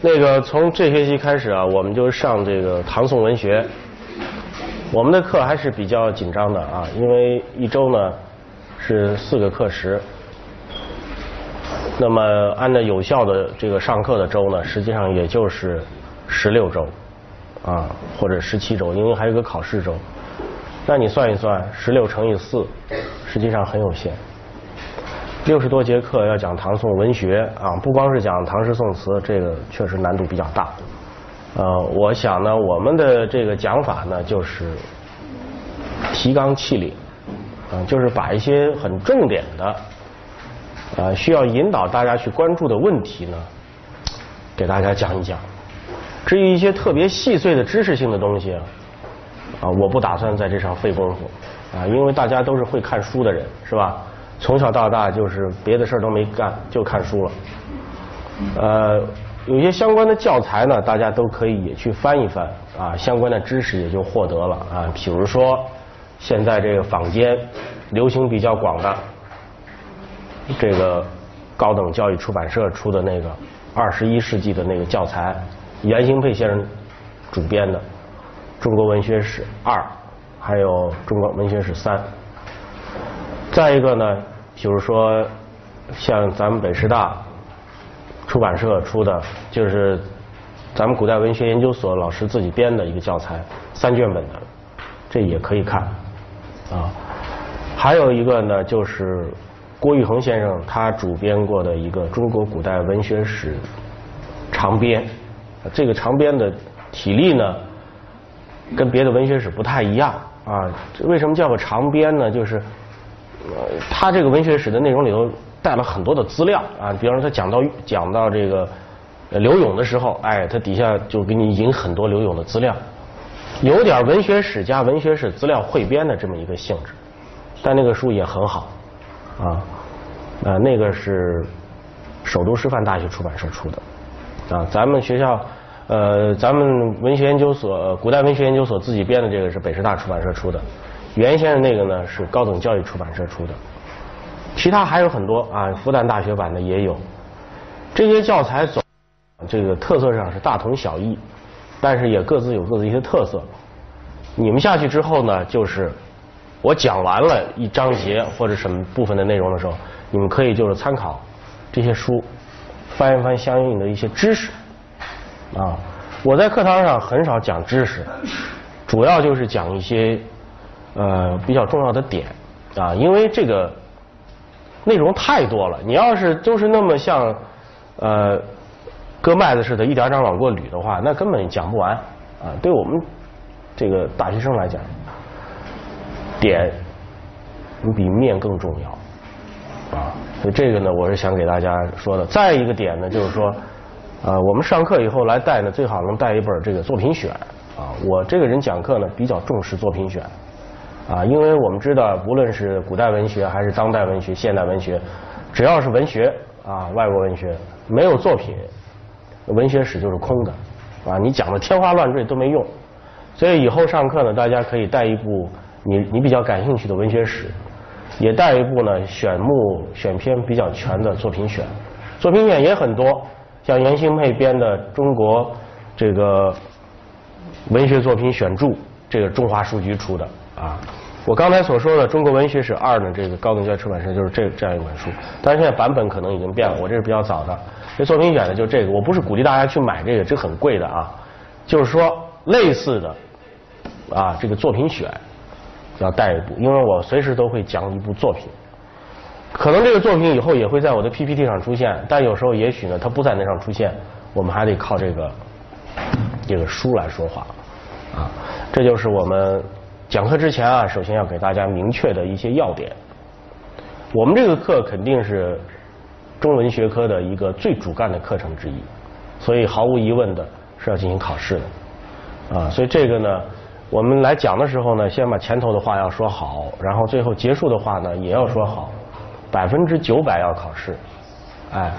那个从这学期开始啊，我们就上这个唐宋文学。我们的课还是比较紧张的啊，因为一周呢是四个课时。那么按照有效的这个上课的周呢，实际上也就是十六周啊，或者十七周，因为还有个考试周。那你算一算，十六乘以四，实际上很有限。六十多节课要讲唐宋文学啊，不光是讲唐诗宋词，这个确实难度比较大。呃，我想呢，我们的这个讲法呢，就是提纲挈领，啊，就是把一些很重点的，啊，需要引导大家去关注的问题呢，给大家讲一讲。至于一些特别细碎的知识性的东西啊，啊，我不打算在这上费功夫，啊，因为大家都是会看书的人，是吧？从小到大就是别的事儿都没干，就看书了。呃，有些相关的教材呢，大家都可以也去翻一翻啊，相关的知识也就获得了啊。比如说，现在这个坊间流行比较广的这个高等教育出版社出的那个二十一世纪的那个教材，袁兴佩先生主编的《中国文学史二》，还有《中国文学史三》。再一个呢，就是说像咱们北师大出版社出的，就是咱们古代文学研究所老师自己编的一个教材，三卷本的，这也可以看啊。还有一个呢，就是郭玉恒先生他主编过的一个《中国古代文学史长编》，这个长编的体例呢，跟别的文学史不太一样啊。为什么叫个长编呢？就是呃，他这个文学史的内容里头带了很多的资料啊，比方说他讲到讲到这个刘勇的时候，哎，他底下就给你引很多刘勇的资料，有点文学史加文学史资料汇编的这么一个性质，但那个书也很好啊，啊，那个是首都师范大学出版社出的啊，咱们学校呃，咱们文学研究所古代文学研究所自己编的这个是北师大出版社出的。原先的那个呢是高等教育出版社出的，其他还有很多啊，复旦大学版的也有。这些教材总这个特色上是大同小异，但是也各自有各自一些特色。你们下去之后呢，就是我讲完了一章节或者什么部分的内容的时候，你们可以就是参考这些书，翻一翻相应的一些知识。啊，我在课堂上很少讲知识，主要就是讲一些。呃，比较重要的点啊，因为这个内容太多了。你要是都是那么像呃割麦子似的，一点点往过捋的话，那根本讲不完啊。对我们这个大学生来讲，点你比面更重要啊。所以这个呢，我是想给大家说的。再一个点呢，就是说，呃，我们上课以后来带呢，最好能带一本这个作品选啊。我这个人讲课呢，比较重视作品选。啊，因为我们知道，无论是古代文学还是当代文学、现代文学，只要是文学啊，外国文学没有作品，文学史就是空的，啊，你讲的天花乱坠都没用。所以以后上课呢，大家可以带一部你你比较感兴趣的文学史，也带一部呢选目选篇比较全的作品选，作品选也很多，像袁兴佩编的《中国这个文学作品选注》，这个中华书局出的。啊，我刚才所说的《中国文学史二》呢，这个高等教育出版社就是这这样一本书，但是现在版本可能已经变了，我这是比较早的。这作品选的就这个，我不是鼓励大家去买这个，这很贵的啊。就是说类似的啊，这个作品选要带一部，因为我随时都会讲一部作品，可能这个作品以后也会在我的 PPT 上出现，但有时候也许呢它不在那上出现，我们还得靠这个这个书来说话啊。这就是我们。讲课之前啊，首先要给大家明确的一些要点。我们这个课肯定是中文学科的一个最主干的课程之一，所以毫无疑问的是要进行考试的啊。所以这个呢，我们来讲的时候呢，先把前头的话要说好，然后最后结束的话呢也要说好，百分之九百要考试，哎，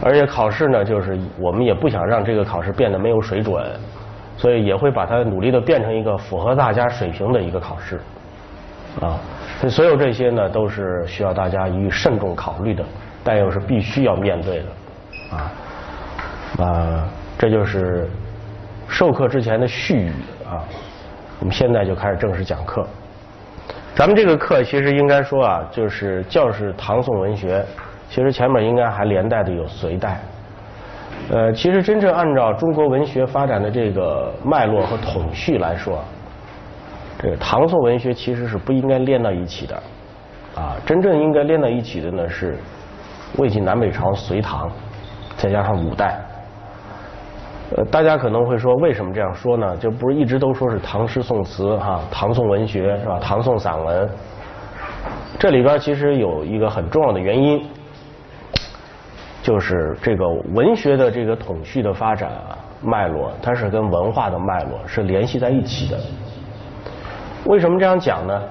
而且考试呢，就是我们也不想让这个考试变得没有水准。所以也会把它努力的变成一个符合大家水平的一个考试，啊，所以所有这些呢都是需要大家予以慎重考虑的，但又是必须要面对的，啊，啊，这就是授课之前的序语啊。我们现在就开始正式讲课。咱们这个课其实应该说啊，就是教是唐宋文学，其实前面应该还连带的有隋代。呃，其实真正按照中国文学发展的这个脉络和统序来说，这个唐宋文学其实是不应该连到一起的。啊，真正应该连到一起的呢是魏晋南北朝、隋唐，再加上五代。呃，大家可能会说，为什么这样说呢？就不是一直都说是唐诗宋词哈，唐宋文学是吧？唐宋散文，这里边其实有一个很重要的原因，就是这个文学的这个统序的发展啊脉络，它是跟文化的脉络是联系在一起的。为什么这样讲呢？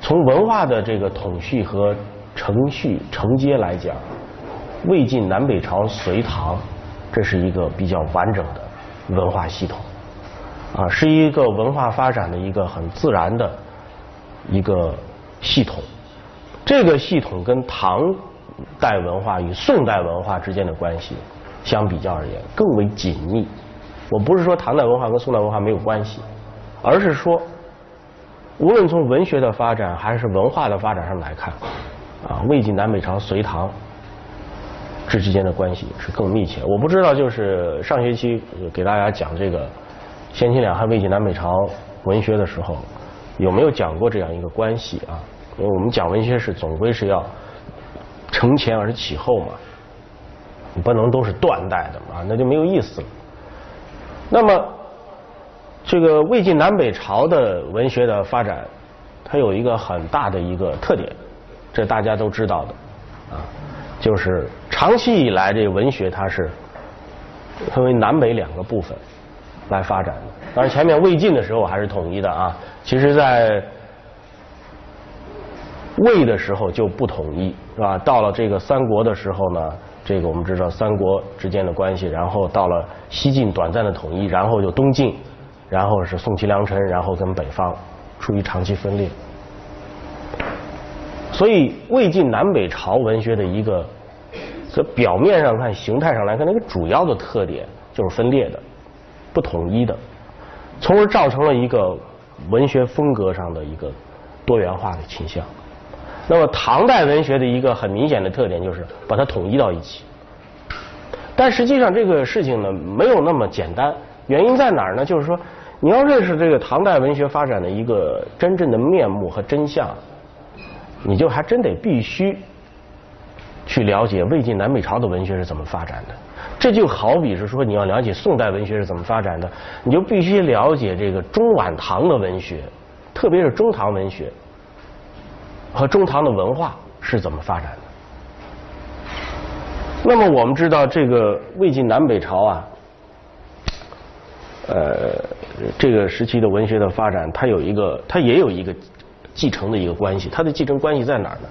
从文化的这个统序和承序承接来讲，魏晋南北朝、隋唐。这是一个比较完整的文化系统，啊，是一个文化发展的一个很自然的一个系统。这个系统跟唐代文化与宋代文化之间的关系相比较而言更为紧密。我不是说唐代文化跟宋代文化没有关系，而是说，无论从文学的发展还是文化的发展上来看，啊，魏晋南北朝、隋唐。这之间的关系是更密切。我不知道，就是上学期给大家讲这个先秦两汉、魏晋南北朝文学的时候，有没有讲过这样一个关系啊？因为我们讲文学是总归是要承前而启后嘛，你不能都是断代的嘛，那就没有意思了。那么，这个魏晋南北朝的文学的发展，它有一个很大的一个特点，这大家都知道的啊。就是长期以来，这文学它是分为南北两个部分来发展的。当然，前面魏晋的时候还是统一的啊。其实，在魏的时候就不统一，是吧？到了这个三国的时候呢，这个我们知道三国之间的关系。然后到了西晋短暂的统一，然后就东晋，然后是宋齐梁陈，然后跟北方处于长期分裂。所以，魏晋南北朝文学的一个，这表面上看、形态上来看，那个主要的特点就是分裂的、不统一的，从而造成了一个文学风格上的一个多元化的倾向。那么，唐代文学的一个很明显的特点就是把它统一到一起。但实际上，这个事情呢没有那么简单。原因在哪儿呢？就是说，你要认识这个唐代文学发展的一个真正的面目和真相。你就还真得必须去了解魏晋南北朝的文学是怎么发展的，这就好比是说你要了解宋代文学是怎么发展的，你就必须了解这个中晚唐的文学，特别是中唐文学和中唐的文化是怎么发展的。那么我们知道这个魏晋南北朝啊，呃，这个时期的文学的发展，它有一个，它也有一个。继承的一个关系，它的继承关系在哪儿呢？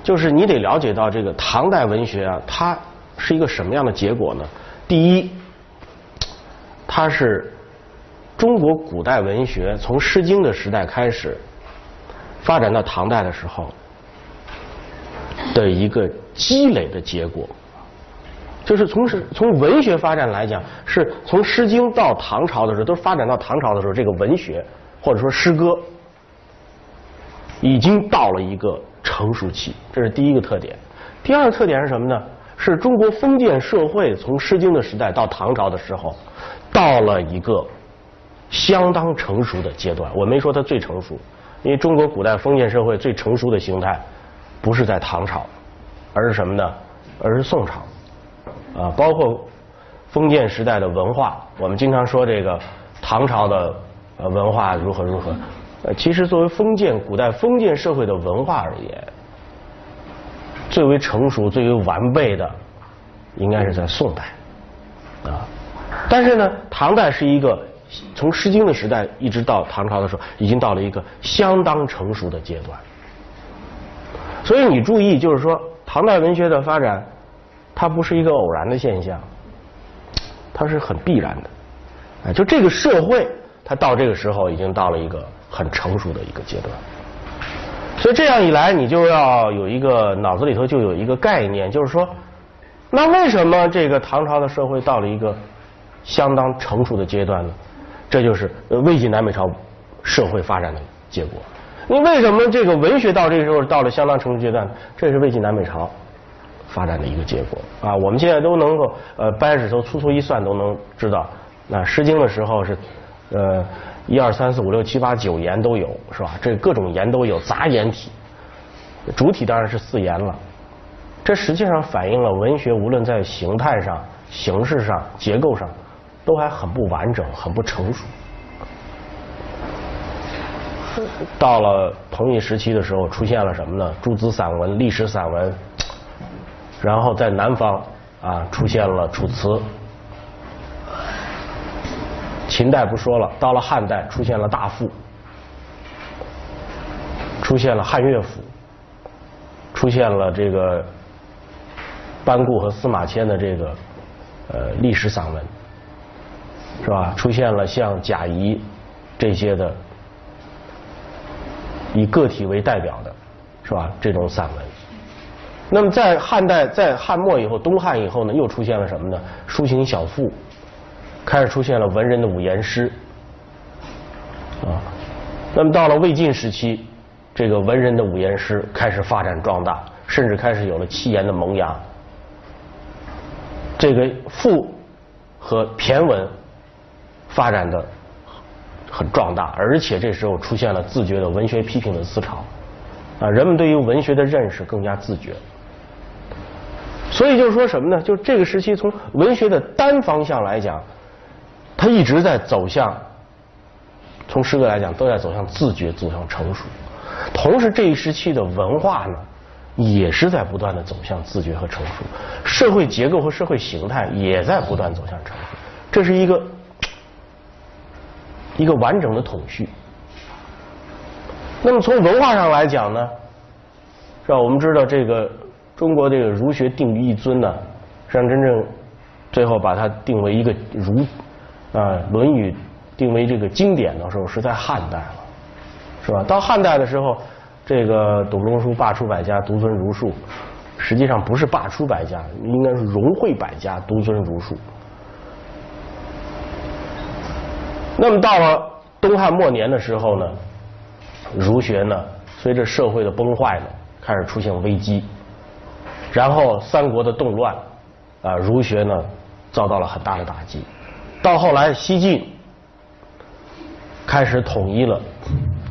就是你得了解到这个唐代文学啊，它是一个什么样的结果呢？第一，它是中国古代文学从《诗经》的时代开始发展到唐代的时候的一个积累的结果。就是从是从文学发展来讲，是从《诗经》到唐朝的时候，都发展到唐朝的时候，这个文学或者说诗歌。已经到了一个成熟期，这是第一个特点。第二个特点是什么呢？是中国封建社会从《诗经》的时代到唐朝的时候，到了一个相当成熟的阶段。我没说它最成熟，因为中国古代封建社会最成熟的形态不是在唐朝，而是什么呢？而是宋朝。啊，包括封建时代的文化，我们经常说这个唐朝的呃文化如何如何。呃，其实作为封建古代封建社会的文化而言，最为成熟、最为完备的，应该是在宋代啊。但是呢，唐代是一个从《诗经》的时代一直到唐朝的时候，已经到了一个相当成熟的阶段。所以你注意，就是说，唐代文学的发展，它不是一个偶然的现象，它是很必然的。哎，就这个社会，它到这个时候已经到了一个。很成熟的一个阶段，所以这样一来，你就要有一个脑子里头就有一个概念，就是说，那为什么这个唐朝的社会到了一个相当成熟的阶段呢？这就是魏晋南北朝社会发展的结果。你为什么这个文学到这时候到了相当成熟阶段？这是魏晋南北朝发展的一个结果啊！我们现在都能够呃掰指头粗粗一算都能知道，那《诗经》的时候是呃一二三四五六七八九言都有是吧？这各种言都有杂言体，主体当然是四言了。这实际上反映了文学无论在形态上、形式上、结构上，都还很不完整、很不成熟。到了同一时期的时候，出现了什么呢？诸子散文、历史散文，然后在南方啊出现了楚辞。秦代不说了，到了汉代出现了大赋，出现了汉乐府，出现了这个。班固和司马迁的这个呃历史散文，是吧？出现了像贾谊这些的以个体为代表的，是吧？这种散文。那么在汉代，在汉末以后，东汉以后呢，又出现了什么呢？抒情小赋，开始出现了文人的五言诗，啊。那么到了魏晋时期，这个文人的五言诗开始发展壮大，甚至开始有了七言的萌芽。这个赋和骈文发展的很壮大，而且这时候出现了自觉的文学批评的思潮，啊，人们对于文学的认识更加自觉。所以就是说什么呢？就这个时期从文学的单方向来讲，它一直在走向，从诗歌来讲都在走向自觉、走向成熟。同时这一时期的文化呢？也是在不断的走向自觉和成熟，社会结构和社会形态也在不断走向成熟，这是一个一个完整的统序。那么从文化上来讲呢，是吧？我们知道这个中国这个儒学定于一尊呢，实际上真正最后把它定为一个儒啊《论语》定为这个经典的时候是在汉代了，是吧？到汉代的时候。这个董仲舒罢黜百家，独尊儒术，实际上不是罢黜百家，应该是融汇百家，独尊儒术。那么到了东汉末年的时候呢，儒学呢，随着社会的崩坏呢，开始出现危机。然后三国的动乱，啊，儒学呢遭到了很大的打击。到后来西晋开始统一了。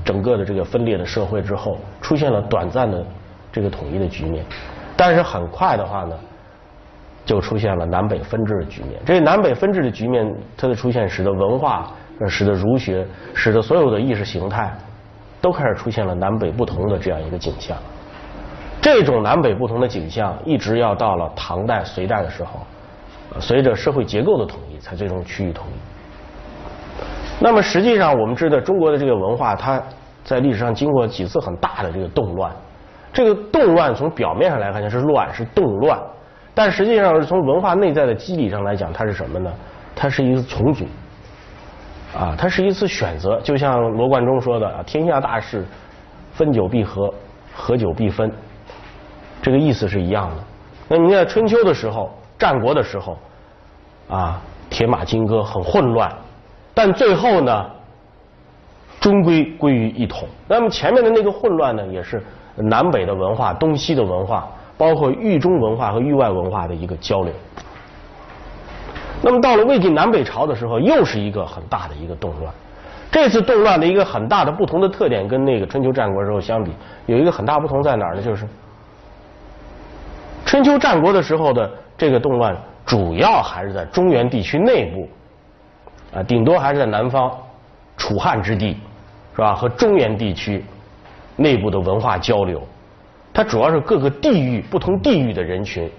整个的这个分裂的社会之后，出现了短暂的这个统一的局面，但是很快的话呢，就出现了南北分治的局面。这南北分治的局面，它的出现使得文化，使得儒学，使得所有的意识形态，都开始出现了南北不同的这样一个景象。这种南北不同的景象，一直要到了唐代、隋代的时候，随着社会结构的统一，才最终趋于统一。那么实际上，我们知道中国的这个文化，它在历史上经过几次很大的这个动乱，这个动乱从表面上来看是乱是动乱，但实际上是从文化内在的机理上来讲，它是什么呢？它是一个重组，啊，它是一次选择。就像罗贯中说的啊，天下大事，分久必合，合久必分，这个意思是一样的。那你在春秋的时候，战国的时候，啊，铁马金戈很混乱，但最后呢？终归归于一统。那么前面的那个混乱呢，也是南北的文化、东西的文化，包括域中文化和域外文化的一个交流。那么到了魏晋南北朝的时候，又是一个很大的一个动乱。这次动乱的一个很大的不同的特点，跟那个春秋战国时候相比，有一个很大不同在哪儿呢？就是春秋战国的时候的这个动乱，主要还是在中原地区内部，啊，顶多还是在南方楚汉之地。是吧？和中原地区内部的文化交流，它主要是各个地域、不同地域的人群，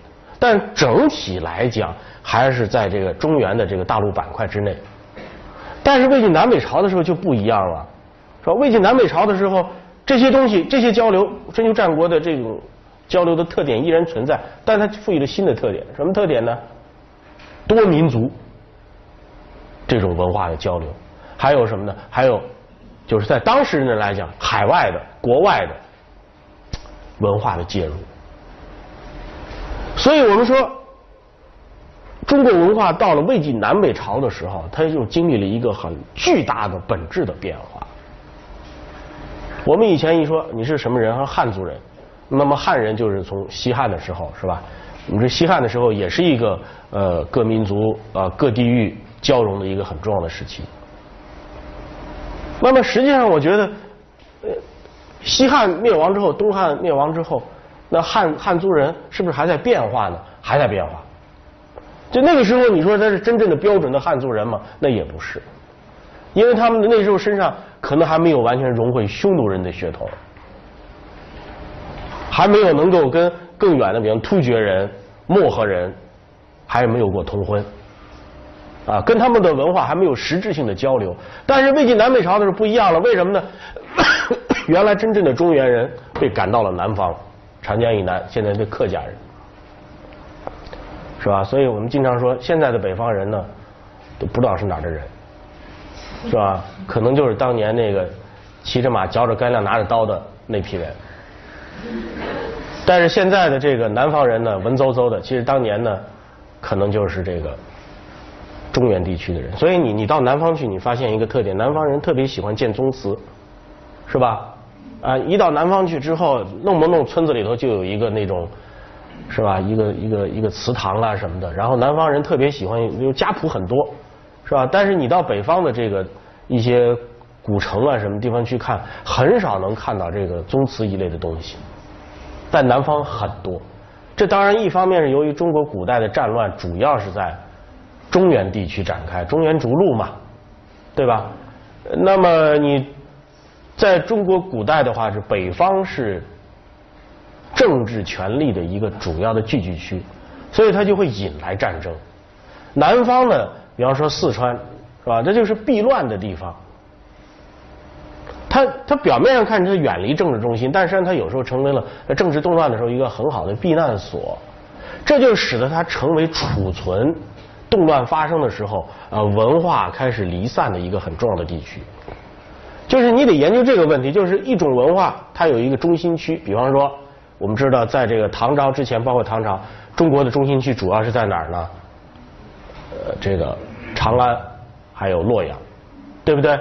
但整体来讲还是在这个中原的这个大陆板块之内。但是魏晋南北朝的时候就不一样了，是吧？魏晋南北朝的时候，这些东西、这些交流，春秋战国的这种交流的特点依然存在，但它赋予了新的特点，什么特点呢？多民族这种文化的交流，还有什么呢？还有。就是在当时人来讲，海外的、国外的文化的介入，所以我们说中国文化到了魏晋南北朝的时候，它就经历了一个很巨大的本质的变化。我们以前一说你是什么人，汉族人，那么汉人就是从西汉的时候是吧？我们这西汉的时候也是一个呃各民族啊各地域交融的一个很重要的时期。那么实际上，我觉得，呃，西汉灭亡之后，东汉灭亡之后，那汉汉族人是不是还在变化呢？还在变化。就那个时候，你说他是真正的标准的汉族人吗？那也不是，因为他们的那时候身上可能还没有完全融汇匈奴人的血统，还没有能够跟更远的，比方突厥人、漠河人，还没有过通婚。啊，跟他们的文化还没有实质性的交流，但是魏晋南北朝的时候不一样了，为什么呢？原来真正的中原人被赶到了南方，长江以南，现在的客家人，是吧？所以我们经常说，现在的北方人呢，都不知道是哪儿的人，是吧？可能就是当年那个骑着马、嚼着干粮、拿着刀的那批人。但是现在的这个南方人呢，文绉绉的，其实当年呢，可能就是这个。中原地区的人，所以你你到南方去，你发现一个特点，南方人特别喜欢建宗祠，是吧？啊，一到南方去之后，弄不弄村子里头就有一个那种，是吧？一个一个一个祠堂啊什么的。然后南方人特别喜欢，就家谱很多，是吧？但是你到北方的这个一些古城啊什么地方去看，很少能看到这个宗祠一类的东西，在南方很多。这当然一方面是由于中国古代的战乱主要是在。中原地区展开，中原逐鹿嘛，对吧？那么你在中国古代的话，是北方是政治权力的一个主要的聚集区，所以它就会引来战争。南方呢，比方说四川，是吧？这就是避乱的地方。它它表面上看它远离政治中心，但实际上它有时候成为了政治动乱的时候一个很好的避难所，这就使得它成为储存。动乱发生的时候，呃，文化开始离散的一个很重要的地区，就是你得研究这个问题。就是一种文化，它有一个中心区。比方说，我们知道，在这个唐朝之前，包括唐朝，中国的中心区主要是在哪儿呢？呃，这个长安，还有洛阳，对不对？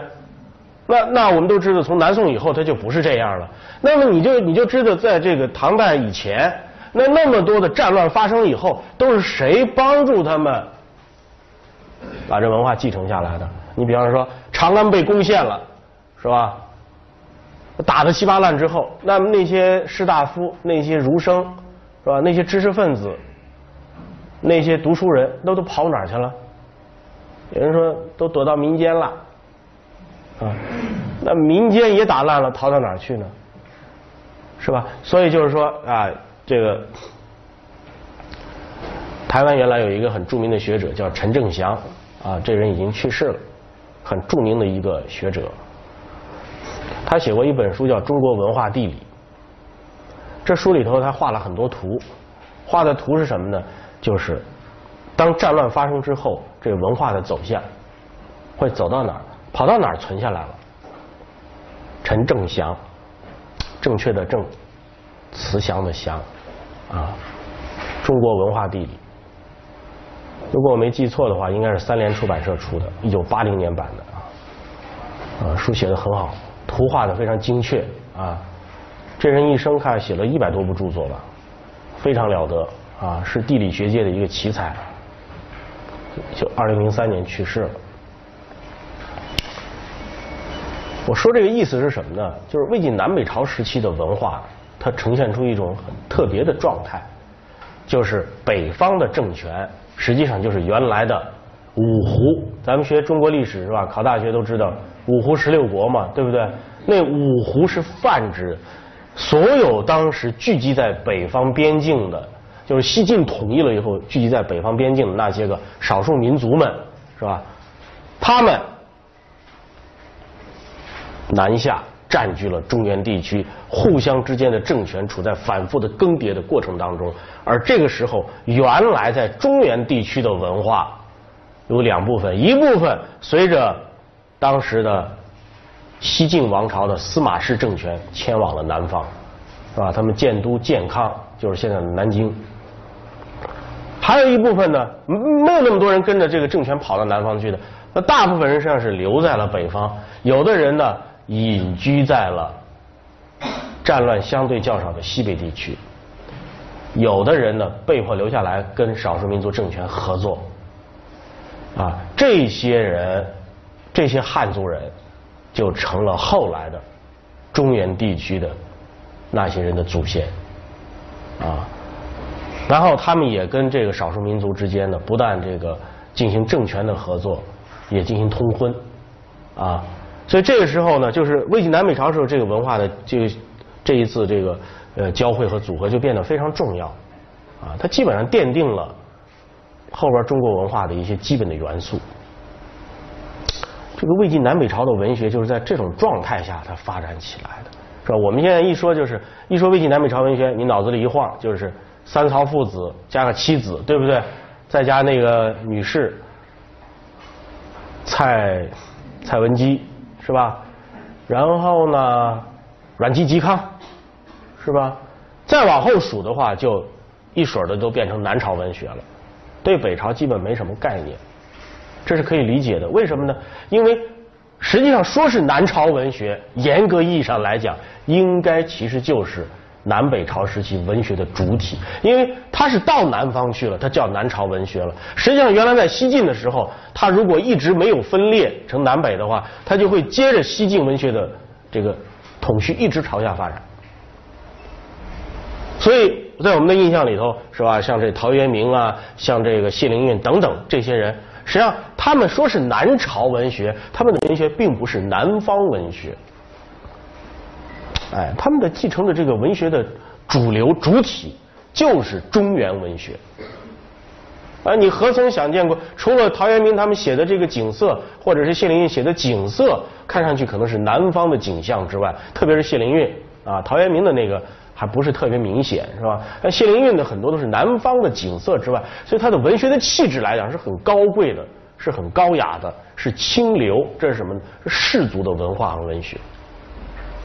那那我们都知道，从南宋以后，它就不是这样了。那么你就你就知道，在这个唐代以前，那那么多的战乱发生以后，都是谁帮助他们？把这文化继承下来的，你比方说长安被攻陷了，是吧？打的稀巴烂之后，那么那些士大夫、那些儒生，是吧？那些知识分子、那些读书人，都都跑哪儿去了？有人说都躲到民间了，啊，那民间也打烂了，逃到哪儿去呢？是吧？所以就是说啊，这个。台湾原来有一个很著名的学者叫陈正祥，啊，这人已经去世了，很著名的一个学者。他写过一本书叫《中国文化地理》，这书里头他画了很多图，画的图是什么呢？就是当战乱发生之后，这文化的走向会走到哪儿，跑到哪儿存下来了。陈正祥，正确的正，慈祥的祥，啊，《中国文化地理》。如果我没记错的话，应该是三联出版社出的，一九八零年版的啊，啊，书写的很好，图画的非常精确啊。这人一生看写了一百多部著作吧，非常了得啊，是地理学界的一个奇才。就二零零三年去世了。我说这个意思是什么呢？就是魏晋南北朝时期的文化，它呈现出一种很特别的状态，就是北方的政权。实际上就是原来的五胡，咱们学中国历史是吧？考大学都知道五胡十六国嘛，对不对？那五胡是泛指所有当时聚集在北方边境的，就是西晋统一了以后聚集在北方边境的那些个少数民族们，是吧？他们南下占据了中原地区，互相之间的政权处在反复的更迭的过程当中。而这个时候，原来在中原地区的文化有两部分，一部分随着当时的西晋王朝的司马氏政权迁往了南方，是吧？他们建都建康，就是现在的南京。还有一部分呢，没有那么多人跟着这个政权跑到南方去的，那大部分人实际上是留在了北方，有的人呢隐居在了战乱相对较少的西北地区，有的人呢被迫留下来跟少数民族政权合作，啊，这些人，这些汉族人就成了后来的中原地区的那些人的祖先，啊。然后他们也跟这个少数民族之间呢，不但这个进行政权的合作，也进行通婚，啊，所以这个时候呢，就是魏晋南北朝时候这个文化的这个这一次这个呃交汇和组合就变得非常重要，啊，它基本上奠定了后边中国文化的一些基本的元素。这个魏晋南北朝的文学就是在这种状态下它发展起来的，是吧？我们现在一说就是一说魏晋南北朝文学，你脑子里一晃就是。三曹父子加个妻子，对不对？再加那个女士蔡蔡文姬，是吧？然后呢，阮籍嵇康，是吧？再往后数的话，就一水的都变成南朝文学了，对北朝基本没什么概念，这是可以理解的。为什么呢？因为实际上说是南朝文学，严格意义上来讲，应该其实就是。南北朝时期文学的主体，因为它是到南方去了，它叫南朝文学了。实际上，原来在西晋的时候，它如果一直没有分裂成南北的话，它就会接着西晋文学的这个统序一直朝下发展。所以在我们的印象里头，是吧？像这陶渊明啊，像这个谢灵运等等这些人，实际上他们说是南朝文学，他们的文学并不是南方文学。哎，他们的继承的这个文学的主流主体就是中原文学。啊，你何曾想见过？除了陶渊明他们写的这个景色，或者是谢灵运写的景色，看上去可能是南方的景象之外，特别是谢灵运啊，陶渊明的那个还不是特别明显，是吧？那谢灵运的很多都是南方的景色之外，所以他的文学的气质来讲是很高贵的，是很高雅的，是清流。这是什么呢？是士族的文化和文学。